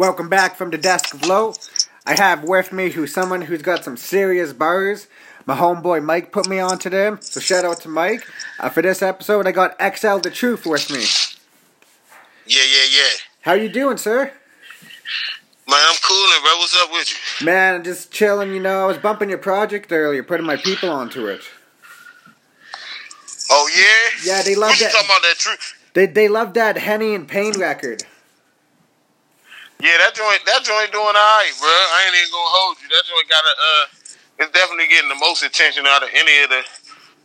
Welcome back from the desk of low. I have with me who's someone who's got some serious bars. My homeboy Mike put me on to them, so shout out to Mike. Uh, for this episode, I got XL the Truth with me. Yeah, yeah, yeah. How you doing, sir? Man, I'm coolin', bro. What's up with you? Man, I'm just chilling. You know, I was bumping your project earlier, putting my people onto it. Oh yeah. Yeah, they love that. talking about that truth? They they love that Henny and Pain record. Yeah, that joint, that joint doing alright, bro. I ain't even gonna hold you. That joint got a, uh, it's definitely getting the most attention out of any of the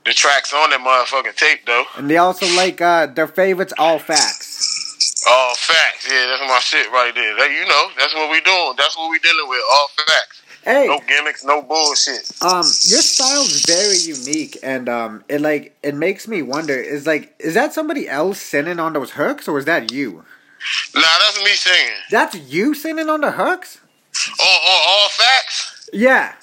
the tracks on that motherfucking tape, though. And they also like uh, their favorites, All Facts. All facts, yeah, that's my shit right there. That, you know, that's what we doing. That's what we dealing with. All facts. Hey, No gimmicks, no bullshit. um, your style's very unique, and um, it like it makes me wonder: is like is that somebody else singing on those hooks, or is that you? Nah, that's me singing. That's you singing on the hooks? Oh, oh, all facts. Yeah.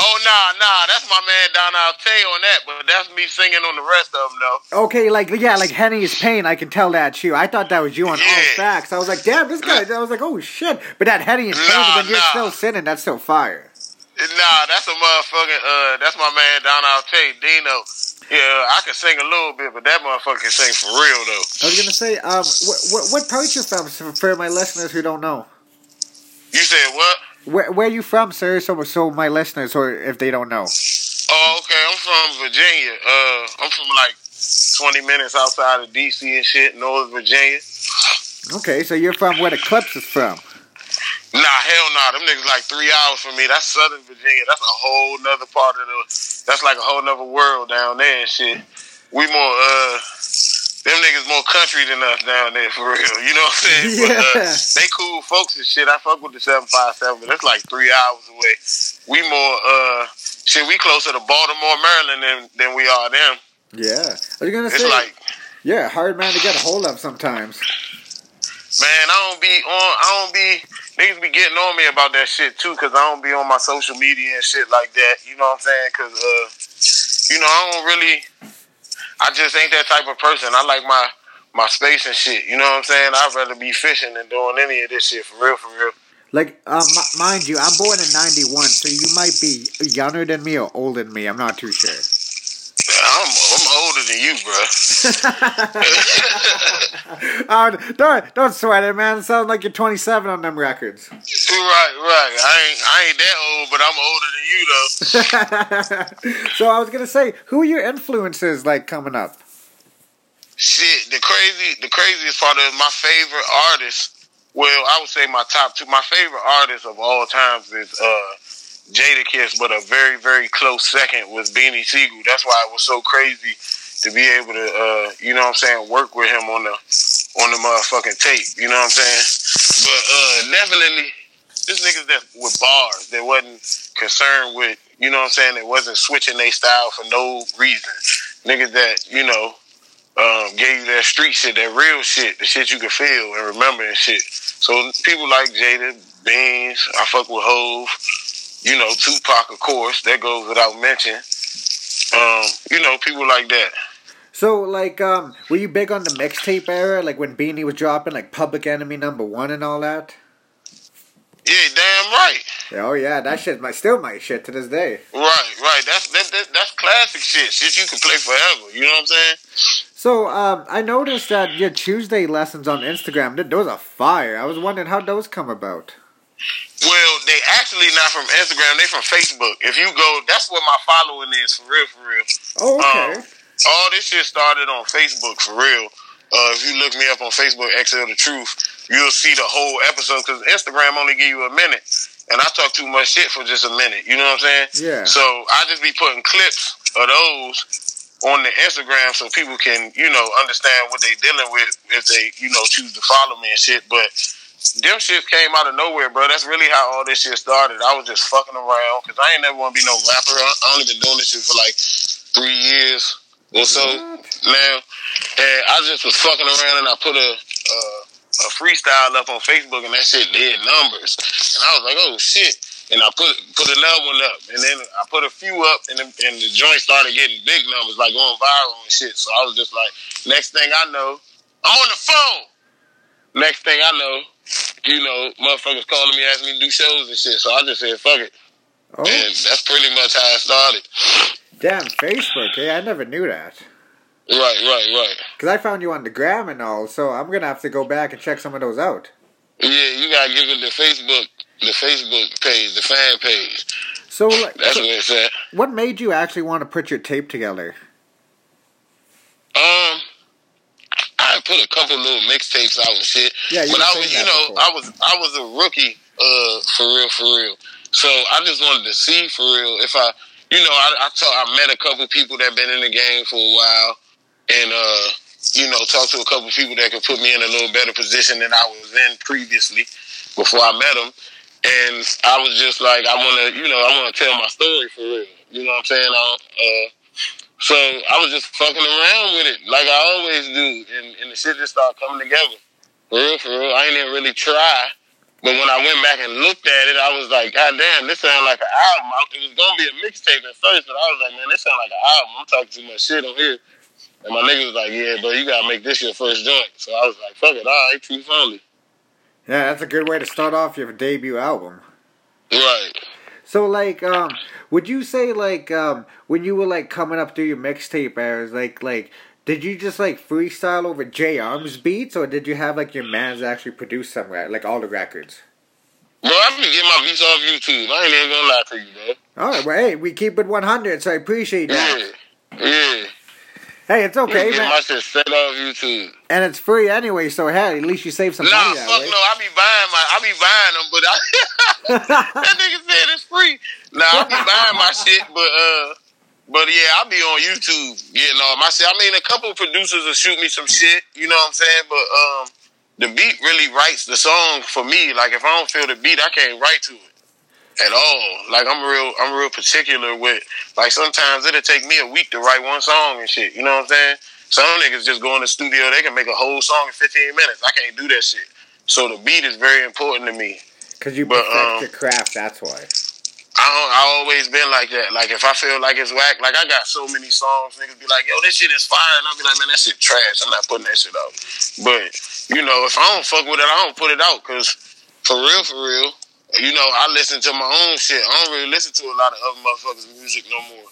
Oh nah, nah, that's my man Don Tay on that, but that's me singing on the rest of them though. Okay, like yeah, like Henny is Pain. I can tell that's you. I thought that was you on All Facts. I was like, damn, this guy. I was like, oh shit. But that Henny is Pain, Nah, when you're still singing, that's still fire. Nah, that's a motherfucking uh, that's my man Don Tay, Dino. Yeah, I can sing a little bit, but that motherfucker can sing for real though. I was gonna say, um, what what, what part you from? For my listeners who don't know, You said what? where where you from, sir? So so my listeners, or if they don't know. Oh, okay. I'm from Virginia. Uh, I'm from like 20 minutes outside of DC and shit, North Virginia. Okay, so you're from where the Clipse is from. Nah, hell nah. Them niggas like three hours from me. That's Southern Virginia. That's a whole nother part of the. That's like a whole nother world down there and shit. We more uh, them niggas more country than us down there for real. You know what I'm saying? But, uh, Yeah. they cool folks and shit. I fuck with the seven five seven, but it's like three hours away. We more uh, shit. We closer to Baltimore, Maryland than than we are them. Yeah, Are you gonna It's say, like. yeah, hard man to get a hold of sometimes. Man, I don't be on. I don't be. Niggas be getting on me about that shit too, cause I don't be on my social media and shit like that. You know what I'm saying? Cause uh, you know, I don't really. I just ain't that type of person. I like my my space and shit. You know what I'm saying? I'd rather be fishing than doing any of this shit for real, for real. Like, um, m- mind you, I'm born in '91, so you might be younger than me or older than me. I'm not too sure. I'm I'm older than you, bro. oh, don't don't sweat it, man. It sounds like you're 27 on them records. right, right. I ain't I ain't that old, but I'm older than you though. so I was gonna say, who are your influences like coming up? Shit, the crazy, the craziest part is my favorite artist. Well, I would say my top two. My favorite artist of all times is uh, Jadakiss, but a very, very close second was Beanie Sigel. That's why it was so crazy to be able to, uh, you know what I'm saying, work with him on the on the motherfucking tape. You know what I'm saying? But uh, definitely, this niggas that with bars that wasn't concerned with, you know what I'm saying, that wasn't switching their style for no reason. Niggas that you know um, gave you that street shit, that real shit, the shit you can feel and remember and shit. So people like Jada, Beans, I fuck with Hove, you know, Tupac, of course, that goes without mention. Um, you know, people like that. So, like, um, were you big on the mixtape era, like when Beanie was dropping, like Public Enemy Number One and all that? Yeah, damn right. Oh yeah, that shit's my still my shit to this day. Right, right. That's that, that that's classic shit. Shit you can play forever. You know what I'm saying? So, um, I noticed that your Tuesday lessons on Instagram, th- those are fire. I was wondering how those come about. Well, they actually not from Instagram. They from Facebook. If you go, that's where my following is for real, for real. Oh, okay. Um, all this shit started on Facebook for real. Uh, if you look me up on Facebook, XL the Truth, you'll see the whole episode because Instagram only give you a minute, and I talk too much shit for just a minute. You know what I'm saying? Yeah. So I just be putting clips of those on the Instagram so people can, you know, understand what they dealing with if they, you know, choose to follow me and shit. But them shit came out of nowhere, bro. That's really how all this shit started. I was just fucking around because I ain't never want to be no rapper. I only been doing this shit for like three years or so now, and I just was fucking around and I put a uh, a freestyle up on Facebook and that shit did numbers, and I was like, oh shit. And I put put another one up, and then I put a few up, and the, and the joint started getting big numbers, like going viral and shit. So I was just like, next thing I know, I'm on the phone. Next thing I know, you know, motherfuckers calling me, asking me to do shows and shit. So I just said, fuck it. Oh, And that's pretty much how it started. damn, Facebook. Hey, I never knew that. Right, right, right. Because I found you on the gram and all, so I'm going to have to go back and check some of those out. Yeah, you gotta give it the Facebook, the Facebook page, the fan page. So, like, That's so what it's at. what made you actually want to put your tape together? Um, I put a couple little mixtapes out and shit. Yeah, you but I was, you know, before. I was, I was a rookie, uh, for real, for real. So I just wanted to see for real if I, you know, I, I talk, I met a couple people that been in the game for a while, and uh, you know, talked to a couple people that could put me in a little better position than I was in previously before I met them. And I was just like, I want to, you know, I want to tell my story for real. You know what I'm saying? I, uh, so I was just fucking around with it like I always do, and, and the shit just started coming together. For real, for real. I ain't even really try. But when I went back and looked at it, I was like, God damn, this sounds like an album. I- It was gonna be a mixtape at first, but I was like, man, this sounds like an album. I'm talking too much shit on here. And my nigga was like, yeah, but you gotta make this your first joint. So I was like, fuck it, all right, truth only. Yeah, that's a good way to start off your debut album. Right. So, like, um, would you say, like, um, when you were, like, coming up through your mixtape eras, like, like, did you just, like, freestyle over J Arms beats, or did you have, like, your mans actually produce some, like, all the records? Bro, I been getting my beats off YouTube. I ain't even gonna lie to you, bro. All right, well, hey, we keep it 100, so I appreciate that. Yeah. Yeah. Hey, it's okay, Get man. my shit straight off YouTube. And it's free anyway, so, hey, at least you save some Nah, money fuck that no. I be buying my, I be buying them, but I, that nigga said it's free. Nah, I be buying my shit, but uh, but yeah, I be on YouTube getting all my shit. I mean, a couple of producers will shoot me some shit, you know what I'm saying? But um, the beat really writes the song for me. Like if I don't feel the beat, I can't write to it at all. Like I'm real, I'm real particular with. Like sometimes it'll take me a week to write one song and shit. You know what I'm saying? Some niggas just go in the studio, they can make a whole song in 15 minutes. I can't do that shit. So the beat is very important to me. Because you But, perfect um, your craft, that's why. I don't, I always been like that. Like if I feel like it's whack, like I got so many songs, niggas be like, "Yo, this shit is fire," and I'll be like, "Man, that shit trash. I'm not putting that shit out." But you know, if I don't fuck with it, I don't put it out. Cause for real, for real, you know, I listen to my own shit. I don't really listen to a lot of other motherfuckers' music no more.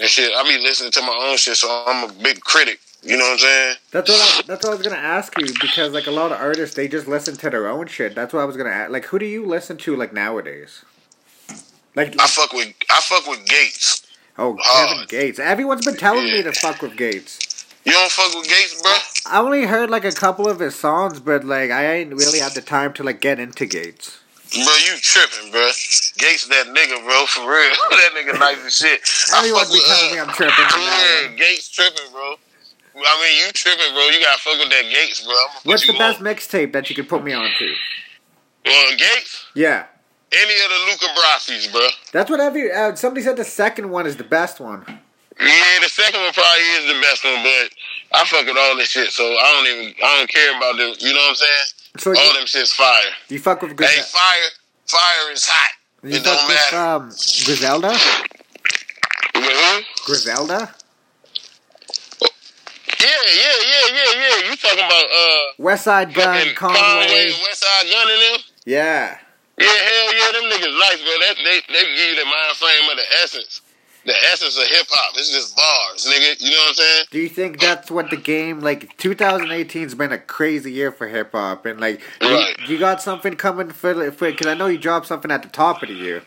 And shit, I be listening to my own shit, so I'm a big critic. You know what I'm saying? That's what I, that's what I was gonna ask you because like a lot of artists they just listen to their own shit. That's what I was gonna ask. Like, who do you listen to like nowadays? Like, I fuck with I fuck with Gates. oh. Kevin Gates. Everyone's been telling me to fuck with Gates. You don't fuck with Gates, bro? I only heard like a couple of his songs, but like I ain't really had the time to like get into Gates. Bro, you tripping, bro. Gates that nigga, bro, for real. that nigga nice as shit. I fuck be telling me I'm tripping. Yeah. Gates tripping, bro. I mean, you tripping, bro. You gotta fuck with that Gates, bro. What's the best mixtape that you could put me on to? Uh, Gates? Yeah, Any of the Luca Brasi's, bro. that's what every uh, somebody said. The second one is the best one. Yeah, the second one probably is the best one, but I fuck with all this shit, so I don't even, I don't care about them. You know what I'm saying? So all them shit's fire. you fuck with Griselda? Hey, fire, fire is hot. You it fuck don't with matter. um, Griselda? With who? Griselda? Yeah, yeah, yeah, yeah, yeah. You talking about uh Westside Gun, fucking Conway. and Westside Gun and them? Yeah. Yeah, hell yeah, them niggas nice, bro. That they they give you the mind frame of the essence. The essence of hip hop. It's just bars, nigga. You know what I'm saying? Do you think that's what the game like 2018's been a crazy year for hip hop and like you- Right. you, got something coming for for cuz I know you dropped something at the top of the year.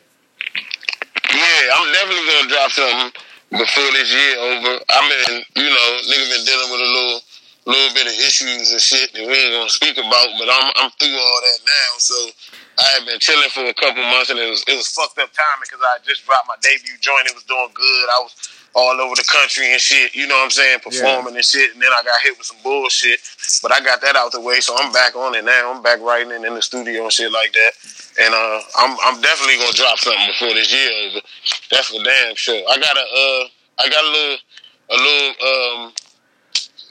Yeah, I'm definitely gonna drop something before this year over. I've been, you know, nigga been dealing with a little, little bit of issues and shit that we ain't gonna speak about, but I'm, I'm through all that now. So I had been chilling for a couple months, and it was, it was fucked up timing because I just dropped my debut joint. It was doing good. I was all over the country and shit. You know what I'm saying? Performing and shit, and then I got hit with some bullshit. But I got that out the way, so I'm back on it now. I'm back writing it in the studio and shit like that. And uh, I'm I'm definitely gonna drop something before this year. That's for damn sure. I got a uh, I got a little a little um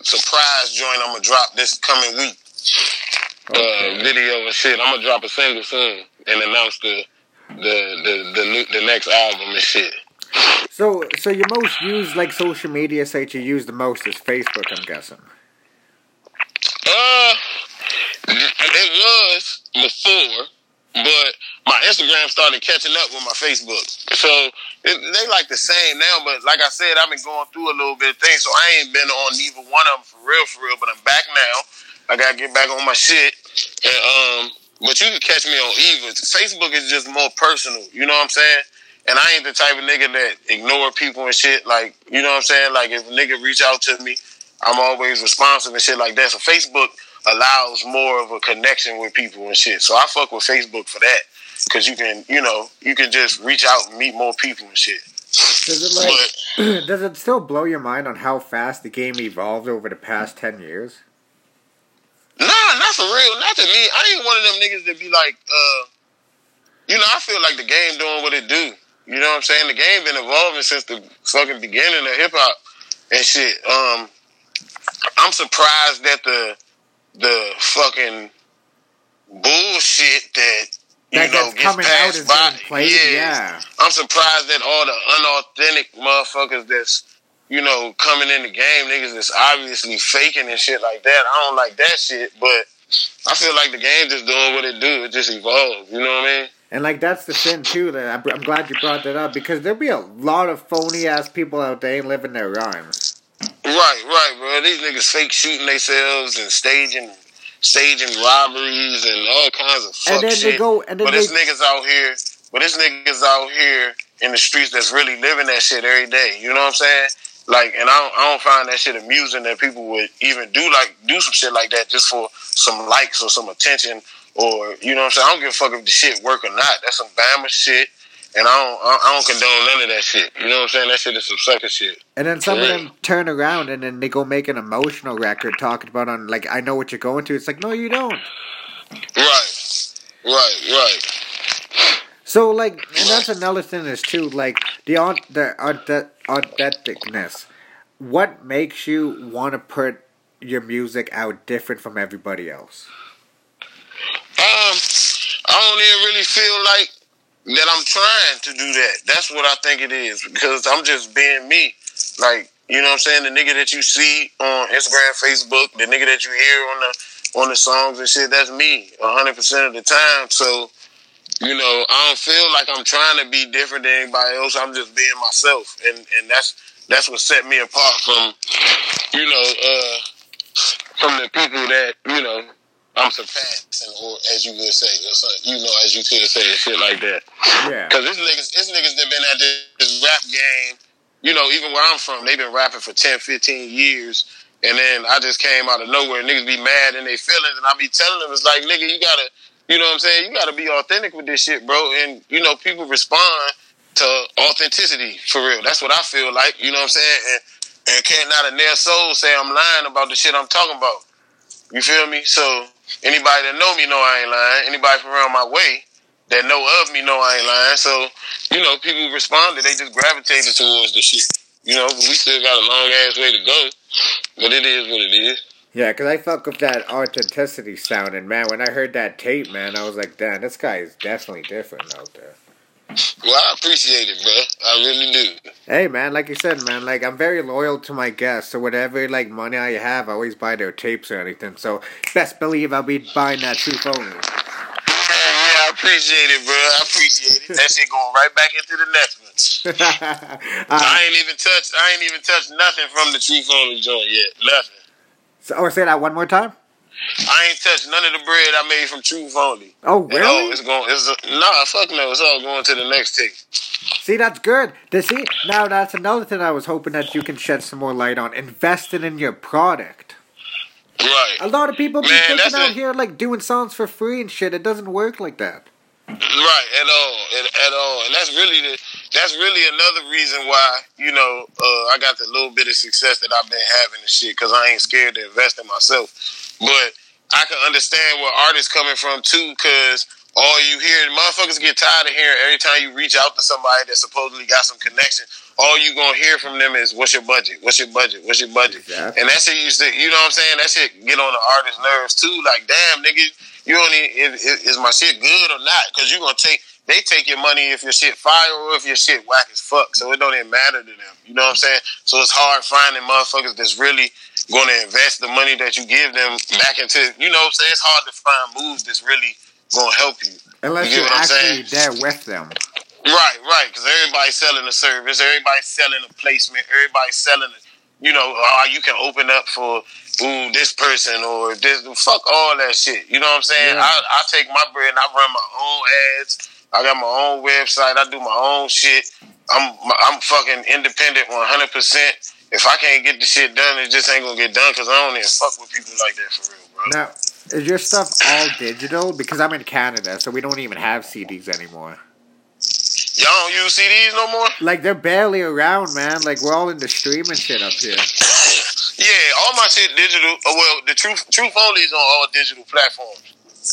surprise joint. I'm gonna drop this coming week. Uh, video and shit. I'm gonna drop a single soon and announce the the the the, new, the next album and shit. So so your most used like social media site you use the most is Facebook, I'm guessing. Uh, It was before, but my Instagram started catching up with my Facebook. So it, they like the same now, but like I said, I've been going through a little bit of things, so I ain't been on neither one of them for real, for real. But I'm back now. I gotta get back on my shit. And um, but you can catch me on either. Facebook is just more personal. You know what I'm saying? And I ain't the type of nigga that ignore people and shit. Like, you know what I'm saying? Like, if a nigga reach out to me, I'm always responsive and shit like that. So Facebook allows more of a connection with people and shit. So I fuck with Facebook for that because you can, you know, you can just reach out and meet more people and shit. Does it like? does it still blow your mind on how fast the game evolved over the past ten years? Nah, not for real. Not to me. I ain't one of them niggas that be like, uh, you know, I feel like the game doing what it do. You know what I'm saying? The game been evolving since the fucking beginning of hip hop and shit. Um, I'm surprised that the the fucking bullshit that you That know gets gets coming out passed by. Yeah. yeah. I'm surprised that all the unauthentic motherfuckers that's you know coming in the game, niggas that's obviously faking and shit like that. I don't like that shit, but I feel like the game just doing what it do. It just evolved. You know what I mean? And like that's the thing too. That I'm, I'm glad you brought that up because there'll be a lot of phony ass people out there living their rhymes. Right, right, bro. These niggas fake shooting themselves and staging staging robberies and all kinds of fuck And then shit. they go and then but they this niggas out here, but this niggas out here in the streets that's really living that shit every day. You know what I'm saying? Like, and I don't, I don't find that shit amusing that people would even do like do some shit like that just for some likes or some attention or you know what I'm saying. I don't give a fuck if the shit work or not. That's some Bama shit, and I don't I I don't condone none of that shit. You know what I'm saying? That shit is some sucker shit. and then some of them turn around and then they go make an emotional record talking about on like I know what you're going to. It's like no, you don't. Right, right, right. So like, and that's another thing is too like the on the authe- authenticness. What makes you want to put your music out different from everybody else? Um, I don't even really feel like that I'm trying to do that. That's what I think it is because I'm just being me. Like, you know what I'm saying? The nigga that you see on Instagram, Facebook, the nigga that you hear on the on the songs and shit, that's me 100% of the time. So, you know, I don't feel like I'm trying to be different than anybody else. I'm just being myself. And and that's that's what set me apart from, you know, uh from the people that, you know, I'm surpassing, or as you would say, or so, you know, as you could say, shit like that. Yeah. Because this niggas, this niggas that been at this, this rap game, you know, even where I'm from, they've been rapping for 10, 15 years. And then I just came out of nowhere. Niggas be mad in their feelings, and I be telling them, it's like, nigga, you gotta, you know what I'm saying? You gotta be authentic with this shit, bro. And, you know, people respond to authenticity for real. That's what I feel like, you know what I'm saying? And, and can't not a near soul say I'm lying about the shit I'm talking about. You feel me? So anybody that know me know I ain't lying. Anybody from around my way that know of me know I ain't lying. So, you know, people responded. They just gravitated towards the shit. You know, we still got a long ass way to go. But it is what it is. Yeah, because I fuck with that authenticity sound, and man, when I heard that tape, man, I was like, damn, this guy is definitely different out there. Well, I appreciate it, bro. I really do. Hey, man, like you said, man, like I'm very loyal to my guests, so whatever like money I have, I always buy their tapes or anything. So best believe I'll be buying that truth only. Man, yeah, I appreciate it, bro. I appreciate it. That shit going right back into the next one. uh, I ain't even touched. I ain't even touched nothing from the Truth Only joint yet. Nothing. So, or say that one more time. I ain't touched none of the bread I made from Truth Only. Oh, really? It's going. It's a, nah. Fuck no. It's all going to the next tape. See, that's good. To see now, that's another thing I was hoping that you can shed some more light on. Investing in your product. Right. A lot of people be Man, thinking out here like doing songs for free and shit. It doesn't work like that. Right, at all, at, at all, and that's really the that's really another reason why you know uh, I got the little bit of success that I've been having and shit because I ain't scared to invest in myself. But I can understand where artists coming from too, because all you hear, motherfuckers get tired of hearing every time you reach out to somebody that supposedly got some connection. All you gonna hear from them is "What's your budget? What's your budget? What's your budget?" Exactly. And that shit used to, you know what I'm saying? That shit get on the artist's nerves too. Like, damn, nigga, you don't is, is my shit good or not? Because you gonna take, they take your money if your shit fire or if your shit whack as fuck. So it don't even matter to them. You know what I'm saying? So it's hard finding motherfuckers that's really going to invest the money that you give them back into. You know what I'm saying? It's hard to find moves that's really going to help you. Unless You are what actually there with them. Right, right. Because everybody's selling a service, everybody's selling a placement, everybody's selling, a, you know, oh, you can open up for ooh this person or this. Fuck all that shit. You know what I'm saying? Yeah. I, I take my bread and I run my own ads. I got my own website. I do my own shit. I'm I'm fucking independent 100. percent If I can't get the shit done, it just ain't gonna get done. Cause I don't even fuck with people like that for real, bro. Now, is your stuff all digital? Because I'm in Canada, so we don't even have CDs anymore. Y'all don't use CDs no more. Like they're barely around, man. Like we're all in the streaming shit up here. Yeah, all my shit digital. Oh, well, the truth truth only is on all digital platforms.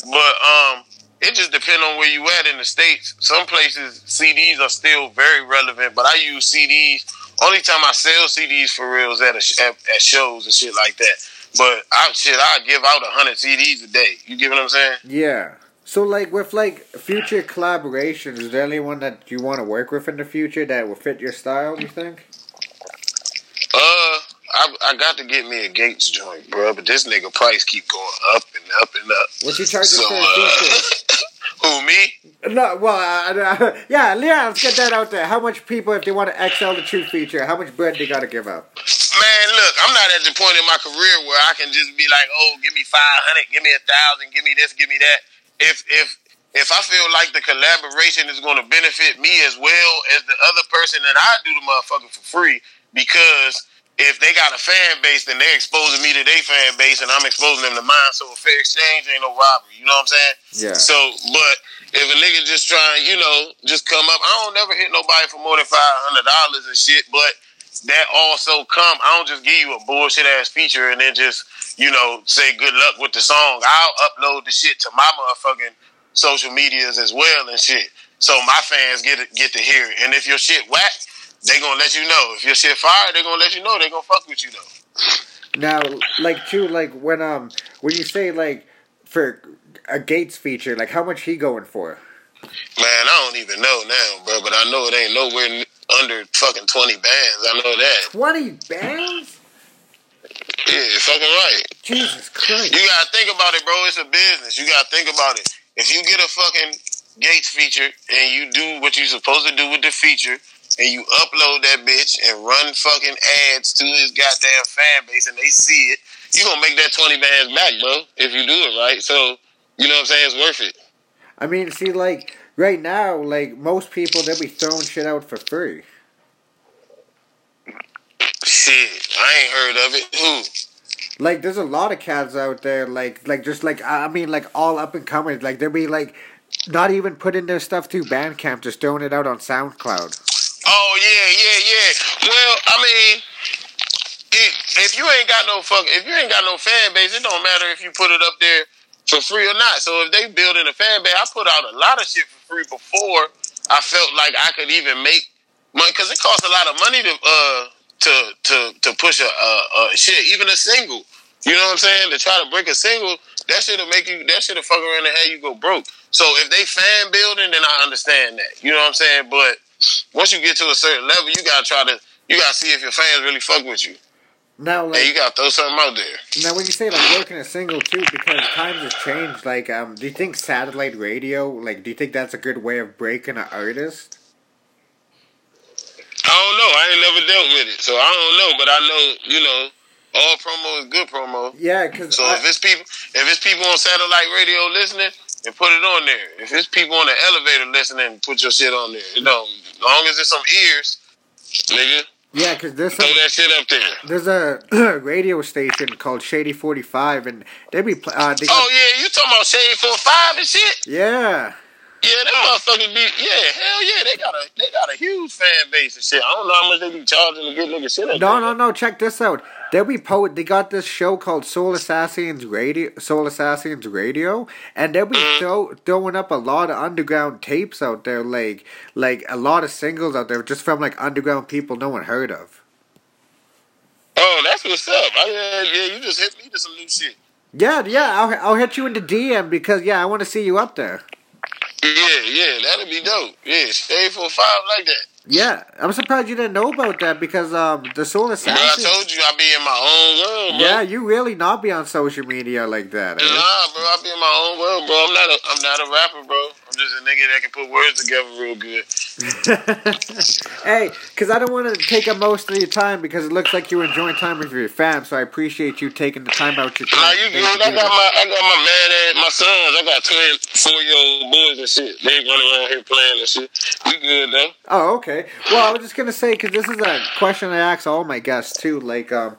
But um, it just depends on where you at in the states. Some places CDs are still very relevant, but I use CDs. Only time I sell CDs for real is at, a, at at shows and shit like that. But I shit, I give out a hundred CDs a day. You get what I'm saying? Yeah. So like with like future collaborations, is there anyone that you want to work with in the future that will fit your style? You think? Uh, I, I got to get me a Gates joint, bro. But this nigga price keep going up and up and up. What you charging So, for uh? who me? No, well, uh, uh, yeah, yeah. Let's get that out there. How much people, if they want to XL the truth feature, how much bread they got to give up? Man, look, I'm not at the point in my career where I can just be like, oh, give me five hundred, give me a thousand, give me this, give me that. If if if I feel like the collaboration is going to benefit me as well as the other person, then I do the motherfucker for free because if they got a fan base, then they're exposing me to their fan base, and I'm exposing them to mine. So a fair exchange ain't no robbery. You know what I'm saying? Yeah. So, but if a nigga just trying, you know, just come up, I don't never hit nobody for more than five hundred dollars and shit. But that also come, I don't just give you a bullshit ass feature and then just, you know, say good luck with the song. I'll upload the shit to my motherfucking social medias as well and shit. So my fans get it, get to hear it. And if your shit whack, they gonna let you know. If your shit fire, they gonna let you know. They gonna fuck with you though. Now, like too, like when um when you say like for a Gates feature, like how much he going for? Man, I don't even know now, bro. But I know it ain't nowhere under fucking twenty bands. I know that. Twenty bands? Yeah, you're fucking right. Jesus Christ! You gotta think about it, bro. It's a business. You gotta think about it. If you get a fucking Gates feature and you do what you're supposed to do with the feature, and you upload that bitch and run fucking ads to his goddamn fan base, and they see it, you gonna make that twenty bands back, bro. If you do it right, so you know what I'm saying? It's worth it. I mean, see, like right now, like most people, they'll be throwing shit out for free. Shit, I ain't heard of it. Who? Like, there's a lot of cats out there, like, like just like I I mean, like all up and comers. Like they'll be like, not even putting their stuff through Bandcamp, just throwing it out on SoundCloud. Oh yeah, yeah, yeah. Well, I mean, if, you ain't got no fuck, if you ain't got no fan base, it don't matter if you put it up there for free or not. So if they building a fan base, I put out a lot of shit for free before I felt like I could even make money because it costs a lot of money to uh to to to push a, a, a shit, even a single. You know what I'm saying? To try to break a single, that shit'll make you. That shit'll fuck around and have you go broke. So if they fan building, then I understand that. You know what I'm saying? But once you get to a certain level, you gotta try to. You gotta see if your fans really fuck with you, Now, like you gotta throw something out there. now, when you say like working a single too, because times have changed. Like, um, do you think satellite radio? Like, do you think that's a good way of breaking an artist? I don't know. I ain't never dealt with it, so I don't know. But I know, you know, all promo is good promo. Yeah, because So if it's people, if it's people on satellite radio listening, then put it on there. If it's people on the elevator listening, put your shit on there. You know, as long as it's some ears, nigga, yeah, because there's throw some, that shit up there. there's a radio station called Shady Forty Five, and they be uh, they Oh yeah, you talking about Shady Forty Five and shit? yeah. Yeah, that motherfuckers be yeah, hell yeah, they got a they got a huge fan base and shit. I don't know how much they be charging to get niggas shit No, no, no. Check this out. They'll be po- They got this show called Soul Assassins Radio. Soul Assassins Radio, and they'll be Mm-hmm. throw- throwing up a lot of underground tapes out there, like like a lot of singles out there, just from like underground people no one heard of. Oh, that's what's up. I, yeah, yeah, you just hit me to some new shit. Yeah, yeah. I'll I'll hit you in the DM because yeah, I want to see you up there. Yeah, yeah, that'd be dope. Yeah, stay for five like that. Yeah, I'm surprised you didn't know about that because um the Soul Bro, I told you I be in my own world, bro. Yeah, you really not be on social media like that. Eh? Nah, bro, I be in my own world, bro. I'm not a, I'm not a rapper, bro. Just a nigga that can put words together real good. hey, because I don't want to take up most of your time because it looks like you're enjoying time with your fam. So I appreciate you taking the time out your time. Nah, you good? I got my, I got my mad ass, my sons. I got twin, four year old boys and shit. They running around here playing and shit. We good though. Oh, okay. Well, I was just gonna say because this is a question I ask all my guests too. Like, um,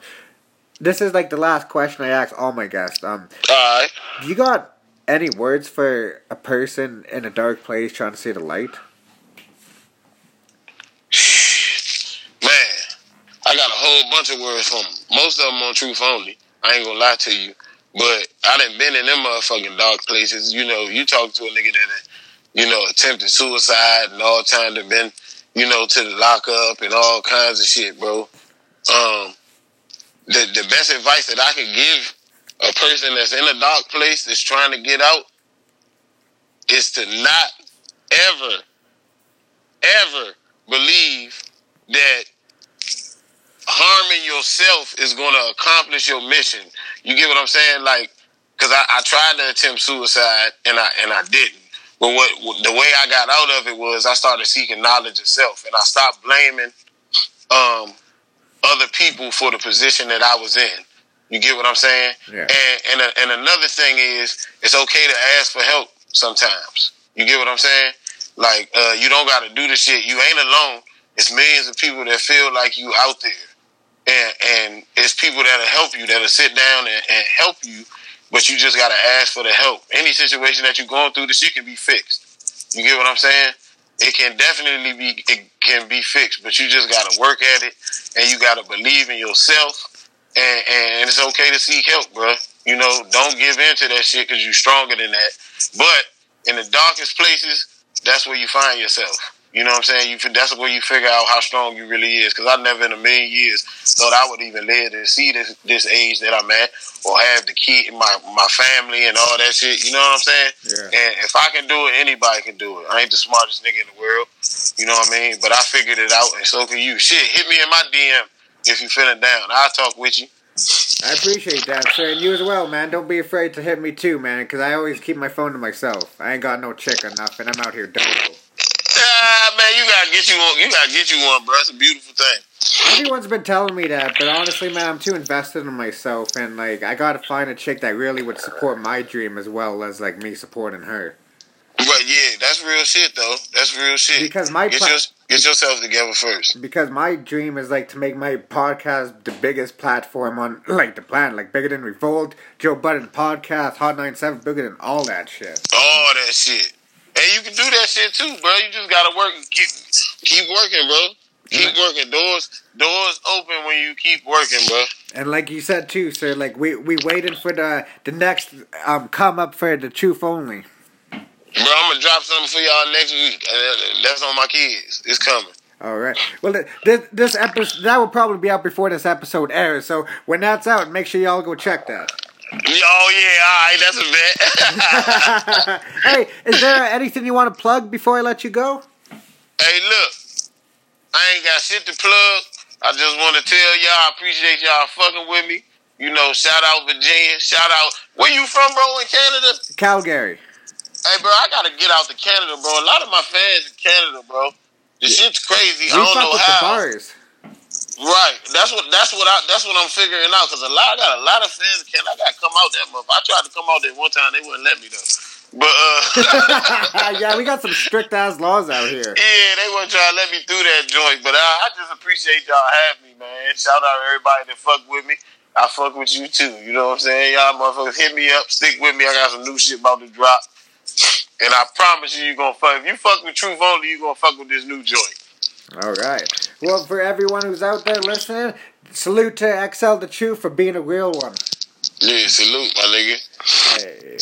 this is like the last question I ask all my guests. Um, All right. you got any words for a person in a dark place trying to see the light? Man, I got a whole bunch of words from 'em. Most of them on truth only. I ain't gonna lie to you. But I done been in them motherfucking dark places. You know, you talk to a nigga that, you know, attempted suicide and all time that been, you know, to the lockup and all kinds of shit, bro. Um, the the best advice that I could give a person that's in a dark place that's trying to get out is to not ever, ever believe that harming yourself is going to accomplish your mission. You get what I'm saying? Like, because I, I tried to attempt suicide and I and I didn't. But what the way I got out of it was I started seeking knowledge of self, and I stopped blaming um, other people for the position that I was in. You get what I'm saying? Yeah. And and a, and another thing is it's okay to ask for help sometimes. You get what I'm saying? Like uh, you don't got to do the shit. You ain't alone. It's millions of people that feel like you out there, and and it's people that'll help you, that'll sit down and, and help you. But you just gotta ask for the help. Any situation that you're going through, the shit can be fixed. You get what I'm saying? It can definitely be it can be fixed, but you just gotta work at it, and you gotta believe in yourself, and and it's okay to seek help, bro. You know, don't give in to that shit because you're stronger than that. But in the darkest places, that's where you find yourself. You know what I'm saying? You that's where you figure out how strong you really is. Because I never in a million years thought I would even live to see this this age that I'm at, or have the kid, my my family, and all that shit. You know what I'm saying? Yeah. And if I can do it, anybody can do it. I ain't the smartest nigga in the world. You know what I mean? But I figured it out, and so can you. Shit, hit me in my DM if you're feeling down. I'll talk with you. I appreciate that, sir, and you as well, man. Don't be afraid to hit me too, man, because I always keep my phone to myself. I ain't got no chick or nothing. I'm out here dolo. Ah, man, you gotta get you one. You gotta get you one, bro. It's a beautiful thing. Everyone's been telling me that, but honestly, man, I'm too invested in myself, and like, I gotta find a chick that really would support my dream as well as like me supporting her. But yeah, that's real shit though. That's real shit. Because my get, pla- your, get yourself together first. because my dream is like to make my podcast the biggest platform on like the planet, like bigger than Revolt, Joe Budden podcast, Hot 97, bigger than all that shit. All that shit. And you can do that shit too, bro. You just gotta work. Keep keep working, bro. Keep working. Doors doors open when you keep working, bro. And like you said too, sir, like we we waited for the the next um come up for the truth only. Bro, I'm gonna drop something for y'all next week. Uh, That's on my kids. It's coming. All right. Well, this this episode that will probably be out before this episode airs. So when that's out, make sure y'all go check that. Oh yeah, all right, that's a bet. hey, is there anything you want to plug before I let you go? Hey, look, I ain't got shit to plug. I just want to tell y'all I appreciate y'all fucking with me. You know, shout out Virginia. Shout out. Where you from, bro? In Canada? Calgary. Hey, bro, I gotta get out to Canada, bro. A lot of my fans in Canada, bro. The shit's crazy. We I don't know how. Right. That's what. That's what I. That's what I'm figuring out. Cause a lot. I got a lot of fans in Canada. I gotta come out that month. I tried to come out there one time. They wouldn't let me though. But uh. yeah, we got some strict ass laws out here. Yeah, they want to try to let me through that joint, but I, I just appreciate y'all having me, man. Shout out to everybody that fuck with me. I fuck with you too. You know what I'm saying? Y'all motherfuckers hit me up, stick with me. I got some new shit about to drop. And I promise you, you're gonna fuck. If you fuck with Truth Only, you're gonna fuck with this new joint. All right. Well, for everyone who's out there listening, salute to XL the Truth for being a real one. Yeah, salute, my nigga. Hey.